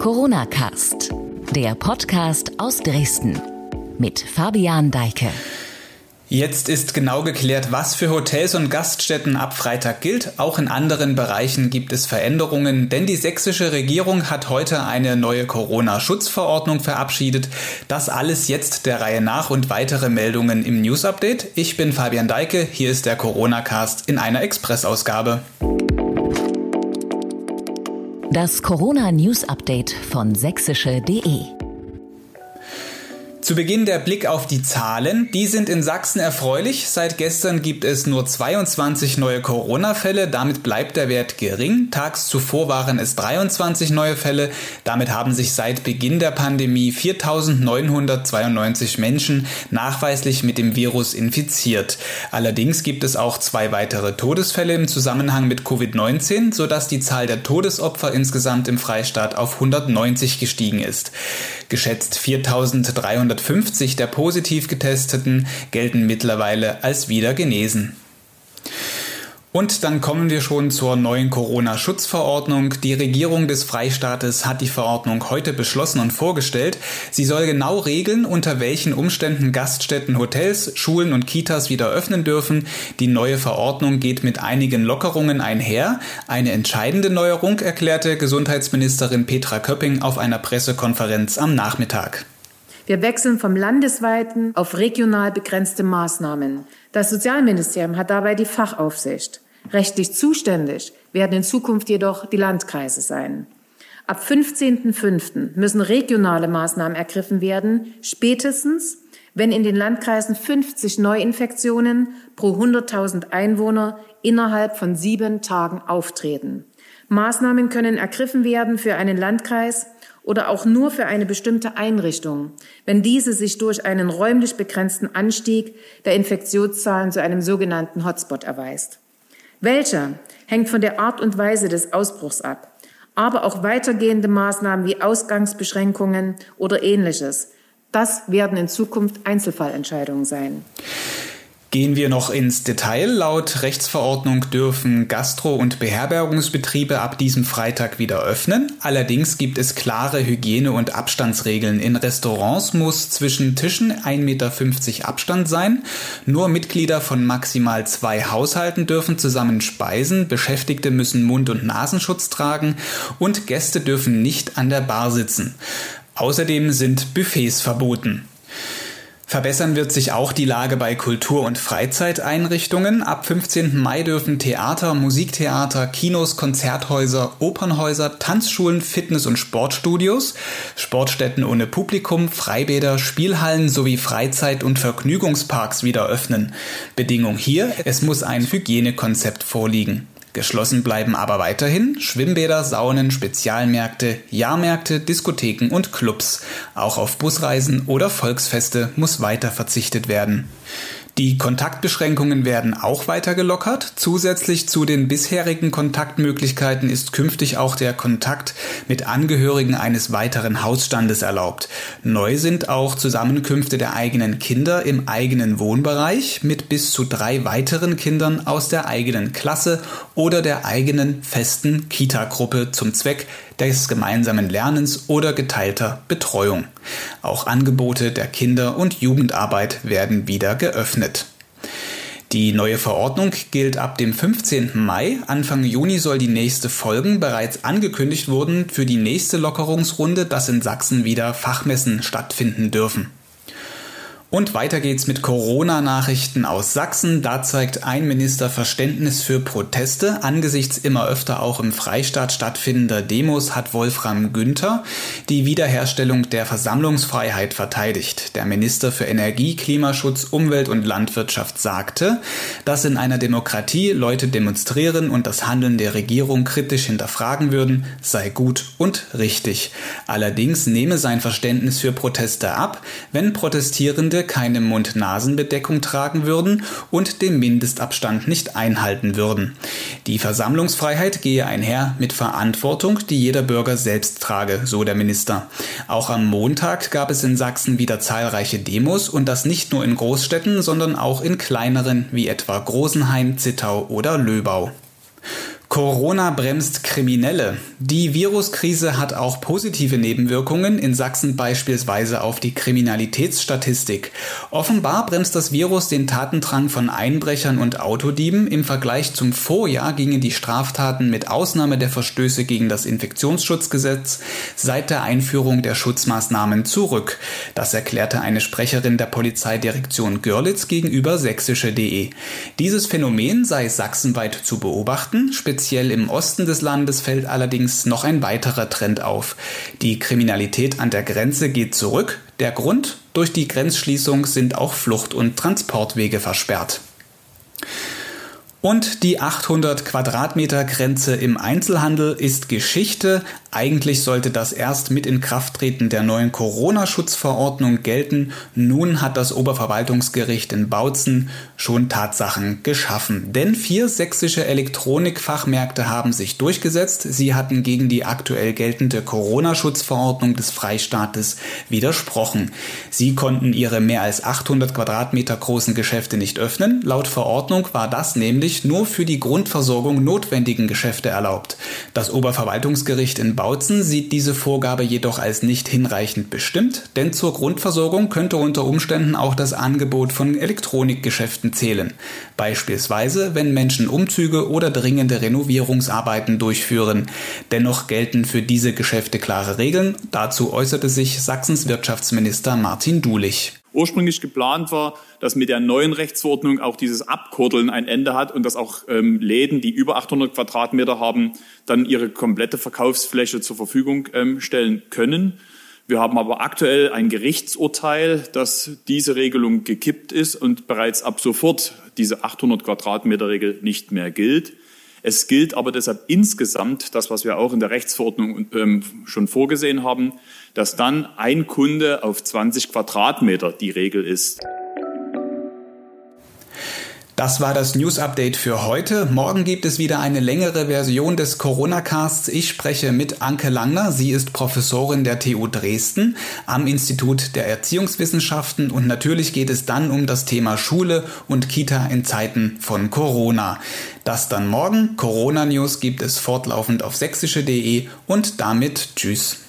Corona Cast, der Podcast aus Dresden mit Fabian Deike. Jetzt ist genau geklärt, was für Hotels und Gaststätten ab Freitag gilt. Auch in anderen Bereichen gibt es Veränderungen, denn die sächsische Regierung hat heute eine neue Corona-Schutzverordnung verabschiedet. Das alles jetzt der Reihe nach und weitere Meldungen im News Update. Ich bin Fabian Deike, hier ist der Corona Cast in einer Expressausgabe. Das Corona News Update von sächsische.de zu Beginn der Blick auf die Zahlen. Die sind in Sachsen erfreulich. Seit gestern gibt es nur 22 neue Corona-Fälle. Damit bleibt der Wert gering. Tags zuvor waren es 23 neue Fälle. Damit haben sich seit Beginn der Pandemie 4.992 Menschen nachweislich mit dem Virus infiziert. Allerdings gibt es auch zwei weitere Todesfälle im Zusammenhang mit Covid-19, sodass die Zahl der Todesopfer insgesamt im Freistaat auf 190 gestiegen ist. Geschätzt 4.300 150 der positiv getesteten gelten mittlerweile als wieder genesen. Und dann kommen wir schon zur neuen Corona-Schutzverordnung. Die Regierung des Freistaates hat die Verordnung heute beschlossen und vorgestellt. Sie soll genau regeln, unter welchen Umständen Gaststätten, Hotels, Schulen und Kitas wieder öffnen dürfen. Die neue Verordnung geht mit einigen Lockerungen einher. Eine entscheidende Neuerung erklärte Gesundheitsministerin Petra Köpping auf einer Pressekonferenz am Nachmittag. Wir wechseln vom landesweiten auf regional begrenzte Maßnahmen. Das Sozialministerium hat dabei die Fachaufsicht. Rechtlich zuständig werden in Zukunft jedoch die Landkreise sein. Ab 15.05. müssen regionale Maßnahmen ergriffen werden, spätestens wenn in den Landkreisen 50 Neuinfektionen pro 100.000 Einwohner innerhalb von sieben Tagen auftreten. Maßnahmen können ergriffen werden für einen Landkreis, oder auch nur für eine bestimmte Einrichtung, wenn diese sich durch einen räumlich begrenzten Anstieg der Infektionszahlen zu einem sogenannten Hotspot erweist. Welcher hängt von der Art und Weise des Ausbruchs ab, aber auch weitergehende Maßnahmen wie Ausgangsbeschränkungen oder ähnliches. Das werden in Zukunft Einzelfallentscheidungen sein. Gehen wir noch ins Detail. Laut Rechtsverordnung dürfen Gastro- und Beherbergungsbetriebe ab diesem Freitag wieder öffnen. Allerdings gibt es klare Hygiene- und Abstandsregeln. In Restaurants muss zwischen Tischen 1,50 Meter Abstand sein. Nur Mitglieder von maximal zwei Haushalten dürfen zusammen speisen. Beschäftigte müssen Mund- und Nasenschutz tragen und Gäste dürfen nicht an der Bar sitzen. Außerdem sind Buffets verboten. Verbessern wird sich auch die Lage bei Kultur- und Freizeiteinrichtungen. Ab 15. Mai dürfen Theater, Musiktheater, Kinos, Konzerthäuser, Opernhäuser, Tanzschulen, Fitness- und Sportstudios, Sportstätten ohne Publikum, Freibäder, Spielhallen sowie Freizeit- und Vergnügungsparks wieder öffnen. Bedingung hier, es muss ein Hygienekonzept vorliegen. Geschlossen bleiben aber weiterhin Schwimmbäder, Saunen, Spezialmärkte, Jahrmärkte, Diskotheken und Clubs. Auch auf Busreisen oder Volksfeste muss weiter verzichtet werden. Die Kontaktbeschränkungen werden auch weiter gelockert. Zusätzlich zu den bisherigen Kontaktmöglichkeiten ist künftig auch der Kontakt mit Angehörigen eines weiteren Hausstandes erlaubt. Neu sind auch Zusammenkünfte der eigenen Kinder im eigenen Wohnbereich mit bis zu drei weiteren Kindern aus der eigenen Klasse oder der eigenen festen Kita-Gruppe zum Zweck des gemeinsamen Lernens oder geteilter Betreuung. Auch Angebote der Kinder- und Jugendarbeit werden wieder geöffnet. Die neue Verordnung gilt ab dem 15. Mai. Anfang Juni soll die nächste folgen. Bereits angekündigt wurden für die nächste Lockerungsrunde, dass in Sachsen wieder Fachmessen stattfinden dürfen. Und weiter geht's mit Corona-Nachrichten aus Sachsen. Da zeigt ein Minister Verständnis für Proteste. Angesichts immer öfter auch im Freistaat stattfindender Demos hat Wolfram Günther die Wiederherstellung der Versammlungsfreiheit verteidigt. Der Minister für Energie, Klimaschutz, Umwelt und Landwirtschaft sagte, dass in einer Demokratie Leute demonstrieren und das Handeln der Regierung kritisch hinterfragen würden, sei gut und richtig. Allerdings nehme sein Verständnis für Proteste ab, wenn Protestierende keine Mund-Nasen-Bedeckung tragen würden und den Mindestabstand nicht einhalten würden. Die Versammlungsfreiheit gehe einher mit Verantwortung, die jeder Bürger selbst trage, so der Minister. Auch am Montag gab es in Sachsen wieder zahlreiche Demos und das nicht nur in Großstädten, sondern auch in kleineren wie etwa Großenhain, Zittau oder Löbau. Corona bremst Kriminelle. Die Viruskrise hat auch positive Nebenwirkungen, in Sachsen beispielsweise auf die Kriminalitätsstatistik. Offenbar bremst das Virus den Tatendrang von Einbrechern und Autodieben. Im Vergleich zum Vorjahr gingen die Straftaten mit Ausnahme der Verstöße gegen das Infektionsschutzgesetz seit der Einführung der Schutzmaßnahmen zurück. Das erklärte eine Sprecherin der Polizeidirektion Görlitz gegenüber sächsische.de. Dieses Phänomen sei sachsenweit zu beobachten, Speziell im Osten des Landes fällt allerdings noch ein weiterer Trend auf. Die Kriminalität an der Grenze geht zurück. Der Grund? Durch die Grenzschließung sind auch Flucht- und Transportwege versperrt. Und die 800 Quadratmeter Grenze im Einzelhandel ist Geschichte. Eigentlich sollte das erst mit Inkrafttreten der neuen Corona-Schutzverordnung gelten. Nun hat das Oberverwaltungsgericht in Bautzen schon Tatsachen geschaffen. Denn vier sächsische Elektronikfachmärkte haben sich durchgesetzt. Sie hatten gegen die aktuell geltende Corona-Schutzverordnung des Freistaates widersprochen. Sie konnten ihre mehr als 800 Quadratmeter großen Geschäfte nicht öffnen. Laut Verordnung war das nämlich nur für die Grundversorgung notwendigen Geschäfte erlaubt. Das Oberverwaltungsgericht in Bautzen sieht diese Vorgabe jedoch als nicht hinreichend bestimmt, denn zur Grundversorgung könnte unter Umständen auch das Angebot von Elektronikgeschäften zählen. Beispielsweise, wenn Menschen Umzüge oder dringende Renovierungsarbeiten durchführen. Dennoch gelten für diese Geschäfte klare Regeln. Dazu äußerte sich Sachsens Wirtschaftsminister Martin Dulich. Ursprünglich geplant war, dass mit der neuen Rechtsverordnung auch dieses Abkurteln ein Ende hat und dass auch ähm, Läden, die über 800 Quadratmeter haben, dann ihre komplette Verkaufsfläche zur Verfügung ähm, stellen können. Wir haben aber aktuell ein Gerichtsurteil, dass diese Regelung gekippt ist und bereits ab sofort diese 800 Quadratmeter Regel nicht mehr gilt. Es gilt aber deshalb insgesamt das, was wir auch in der Rechtsverordnung ähm, schon vorgesehen haben, dass dann ein Kunde auf 20 Quadratmeter die Regel ist. Das war das News Update für heute. Morgen gibt es wieder eine längere Version des Corona Casts. Ich spreche mit Anke Langner. Sie ist Professorin der TU Dresden am Institut der Erziehungswissenschaften und natürlich geht es dann um das Thema Schule und Kita in Zeiten von Corona. Das dann morgen. Corona News gibt es fortlaufend auf sächsische.de und damit tschüss.